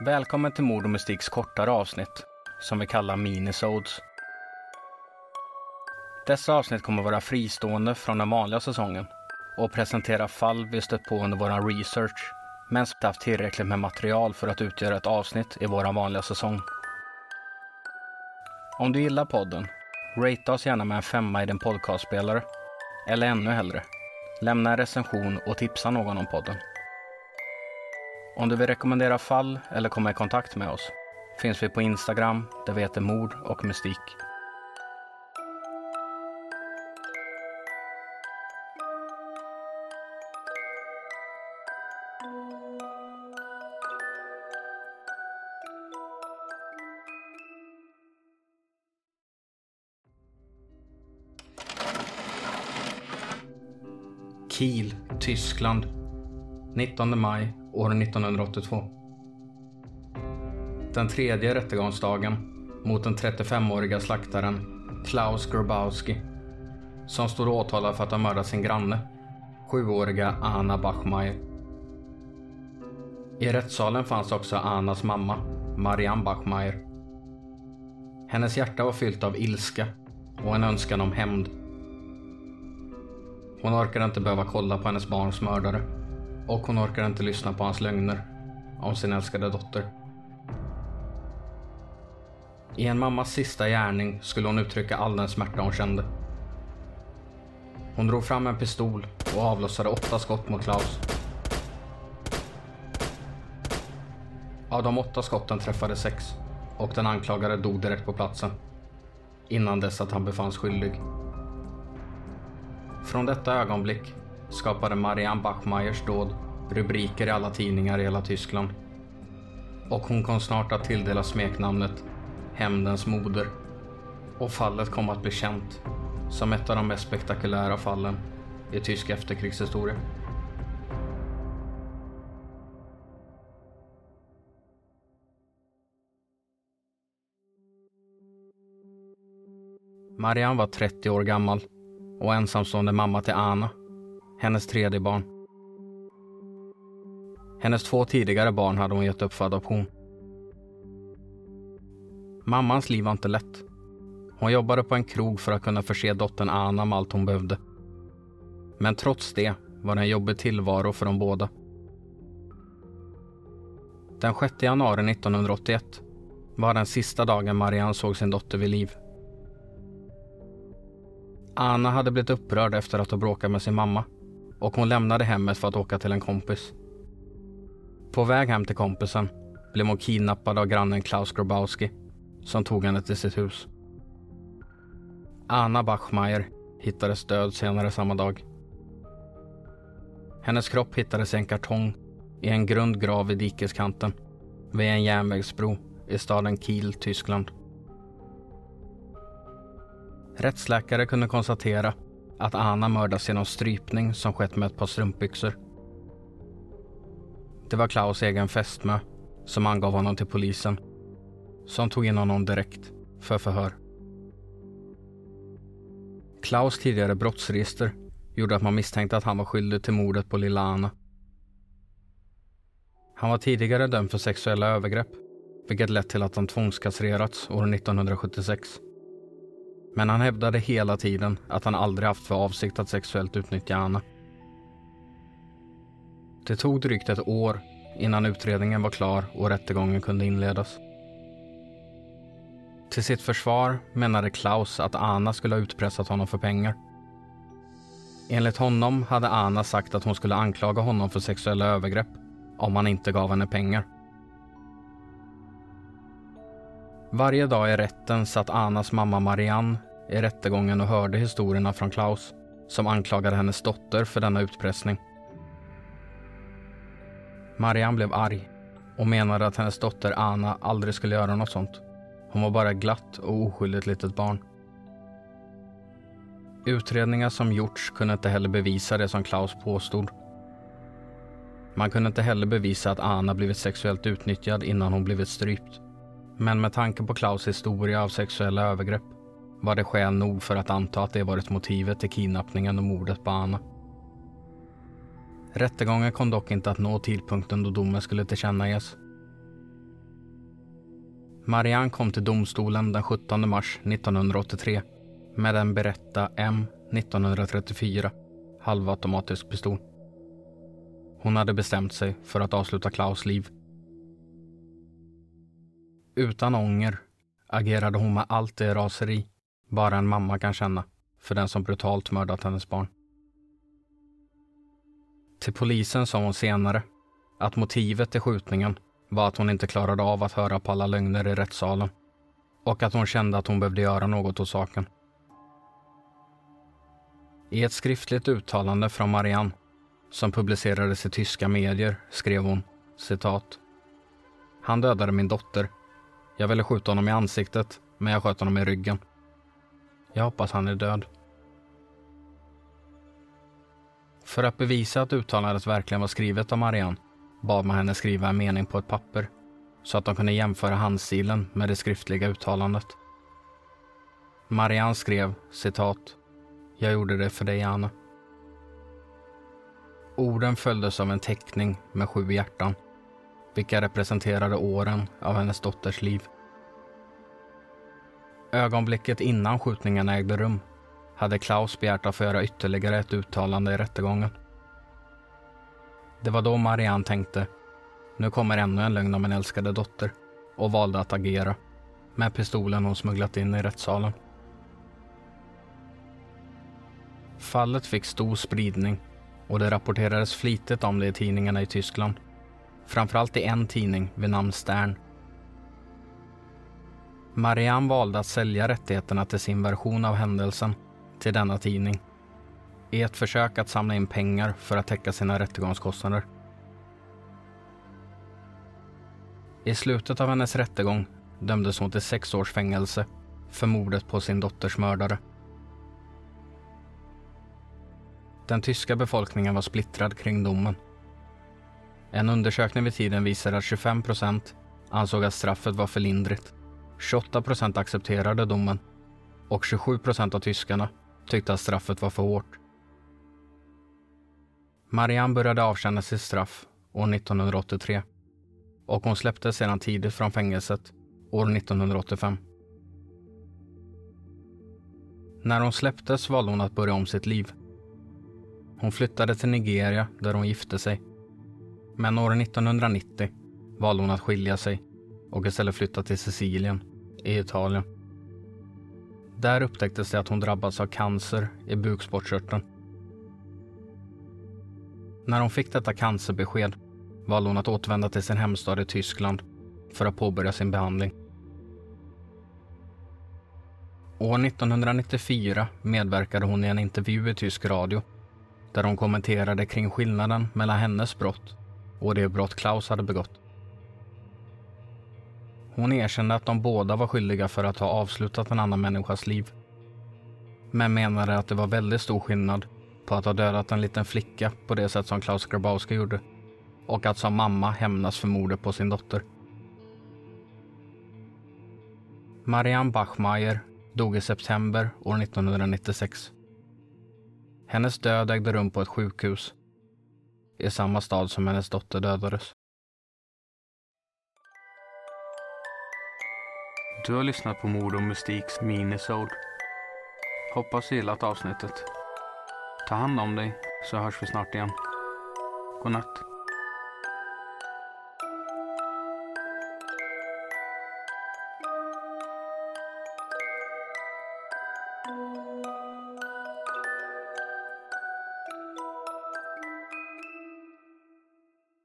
Välkommen till Mord och Mystiks kortare avsnitt, som vi kallar minisodes. Dessa avsnitt kommer vara fristående från den vanliga säsongen och presentera fall vi stött på under vår research, men inte haft tillräckligt med material för att utgöra ett avsnitt i vår vanliga säsong. Om du gillar podden, rate oss gärna med en femma i din podcastspelare. Eller ännu hellre, lämna en recension och tipsa någon om podden. Om du vill rekommendera fall eller komma i kontakt med oss finns vi på Instagram där vi heter Mord och Mystik. Kiel, Tyskland. 19 maj år 1982. Den tredje rättegångsdagen mot den 35-åriga slaktaren Klaus Grabowski som stod åtalad för att ha mördat sin granne, sjuåriga Anna Bachmeier. I rättssalen fanns också Annas mamma, Marianne Bachmeier. Hennes hjärta var fyllt av ilska och en önskan om hämnd hon orkade inte behöva kolla på hennes barns mördare. Och hon orkade inte lyssna på hans lögner om sin älskade dotter. I en mammas sista gärning skulle hon uttrycka all den smärta hon kände. Hon drog fram en pistol och avlossade åtta skott mot Klaus. Av de åtta skotten träffade sex och den anklagade dog direkt på platsen. Innan dess att han befanns skyldig. Från detta ögonblick skapade Marianne Bachmeiers dåd rubriker i alla tidningar i hela Tyskland. Och hon kom snart att tilldelas smeknamnet Hämndens moder. Och fallet kom att bli känt som ett av de mest spektakulära fallen i tysk efterkrigshistoria. Marianne var 30 år gammal och ensamstående mamma till Anna, hennes tredje barn. Hennes två tidigare barn hade hon gett upp för adoption. Mammans liv var inte lätt. Hon jobbade på en krog för att kunna förse dottern Anna med allt hon behövde. Men trots det var det en jobbig tillvaro för dem båda. Den 6 januari 1981 var den sista dagen Marianne såg sin dotter vid liv. Anna hade blivit upprörd efter att ha bråkat med sin mamma och hon lämnade hemmet för att åka till en kompis. På väg hem till kompisen blev hon kidnappad av grannen Klaus Grabowski som tog henne till sitt hus. Anna Bachmeier hittades död senare samma dag. Hennes kropp hittades i en kartong i en grund grav i dikeskanten vid en järnvägsbro i staden Kiel, Tyskland. Rättsläkare kunde konstatera att Anna mördats genom strypning som skett med ett par strumpbyxor. Det var Klaus egen fästmö som angav honom till polisen som tog in honom direkt för förhör. Klaus tidigare brottsregister gjorde att man misstänkte att han var skyldig till mordet på lilla Anna. Han var tidigare dömd för sexuella övergrepp vilket lett till att han tvångskastrerats år 1976. Men han hävdade hela tiden att han aldrig haft för avsikt att sexuellt utnyttja Anna. Det tog drygt ett år innan utredningen var klar och rättegången kunde inledas. Till sitt försvar menade Klaus att Anna skulle ha utpressat honom för pengar. Enligt honom hade Anna sagt att hon skulle anklaga honom för sexuella övergrepp om han inte gav henne pengar. Varje dag i rätten satt Anas mamma Marianne i rättegången och hörde historierna från Klaus som anklagade hennes dotter för denna utpressning. Marianne blev arg och menade att hennes dotter Anna aldrig skulle göra något sånt. Hon var bara glatt och oskyldigt litet barn. Utredningar som gjorts kunde inte heller bevisa det som Klaus påstod. Man kunde inte heller bevisa att Anna blivit sexuellt utnyttjad innan hon blivit strypt. Men med tanke på Klaus historia av sexuella övergrepp var det skäl nog för att anta att det varit motivet till kidnappningen och mordet på Anna. Rättegången kom dock inte att nå tidpunkten då domen skulle tillkännages. Marianne kom till domstolen den 17 mars 1983 med en Beretta M 1934 halvautomatisk pistol. Hon hade bestämt sig för att avsluta Klaus liv. Utan ånger agerade hon med allt det raseri bara en mamma kan känna för den som brutalt mördat hennes barn. Till polisen sa hon senare att motivet till skjutningen var att hon inte klarade av att höra på alla lögner i rättssalen och att hon kände att hon behövde göra något åt saken. I ett skriftligt uttalande från Marianne som publicerades i tyska medier skrev hon citat. Han dödade min dotter. Jag ville skjuta honom i ansiktet, men jag sköt honom i ryggen. Jag hoppas han är död. För att bevisa att uttalandet verkligen var skrivet av Marianne bad man henne skriva en mening på ett papper så att de kunde jämföra handstilen med det skriftliga uttalandet. Marianne skrev citat. Jag gjorde det för dig, Anna. Orden följdes av en teckning med sju hjärtan, vilka representerade åren av hennes dotters liv. Ögonblicket innan skjutningen ägde rum hade Klaus begärt att få göra ytterligare ett uttalande i rättegången. Det var då Marianne tänkte, nu kommer ännu en lögn om min älskade dotter och valde att agera med pistolen hon smugglat in i rättssalen. Fallet fick stor spridning och det rapporterades flitigt om det i tidningarna i Tyskland. Framförallt i en tidning vid namn Stern. Marianne valde att sälja rättigheterna till sin version av händelsen till denna tidning i ett försök att samla in pengar för att täcka sina rättegångskostnader. I slutet av hennes rättegång dömdes hon till sex års fängelse för mordet på sin dotters mördare. Den tyska befolkningen var splittrad kring domen. En undersökning vid tiden visade att 25 procent ansåg att straffet var för lindrigt. 28 procent accepterade domen och 27 procent av tyskarna tyckte att straffet var för hårt. Marianne började avtjäna sitt straff år 1983 och hon släpptes sedan tidigt från fängelset år 1985. När hon släpptes valde hon att börja om sitt liv. Hon flyttade till Nigeria där hon gifte sig. Men år 1990 valde hon att skilja sig och istället flytta till Sicilien i Italien. Där upptäcktes det att hon drabbats av cancer i bukspottkörteln. När hon fick detta cancerbesked valde hon att återvända till sin hemstad i Tyskland för att påbörja sin behandling. År 1994 medverkade hon i en intervju i tysk radio där hon kommenterade kring skillnaden mellan hennes brott och det brott Klaus hade begått. Hon erkände att de båda var skyldiga för att ha avslutat en annan människas liv. Men menade att det var väldigt stor skillnad på att ha dödat en liten flicka på det sätt som Klaus Grabowski gjorde och att som mamma hämnas för mordet på sin dotter. Marianne Bachmeier dog i september år 1996. Hennes död ägde rum på ett sjukhus i samma stad som hennes dotter dödades. Du har lyssnat på Mord och Mystiks minisode. Hoppas du gillat avsnittet. Ta hand om dig så hörs vi snart igen. Godnatt.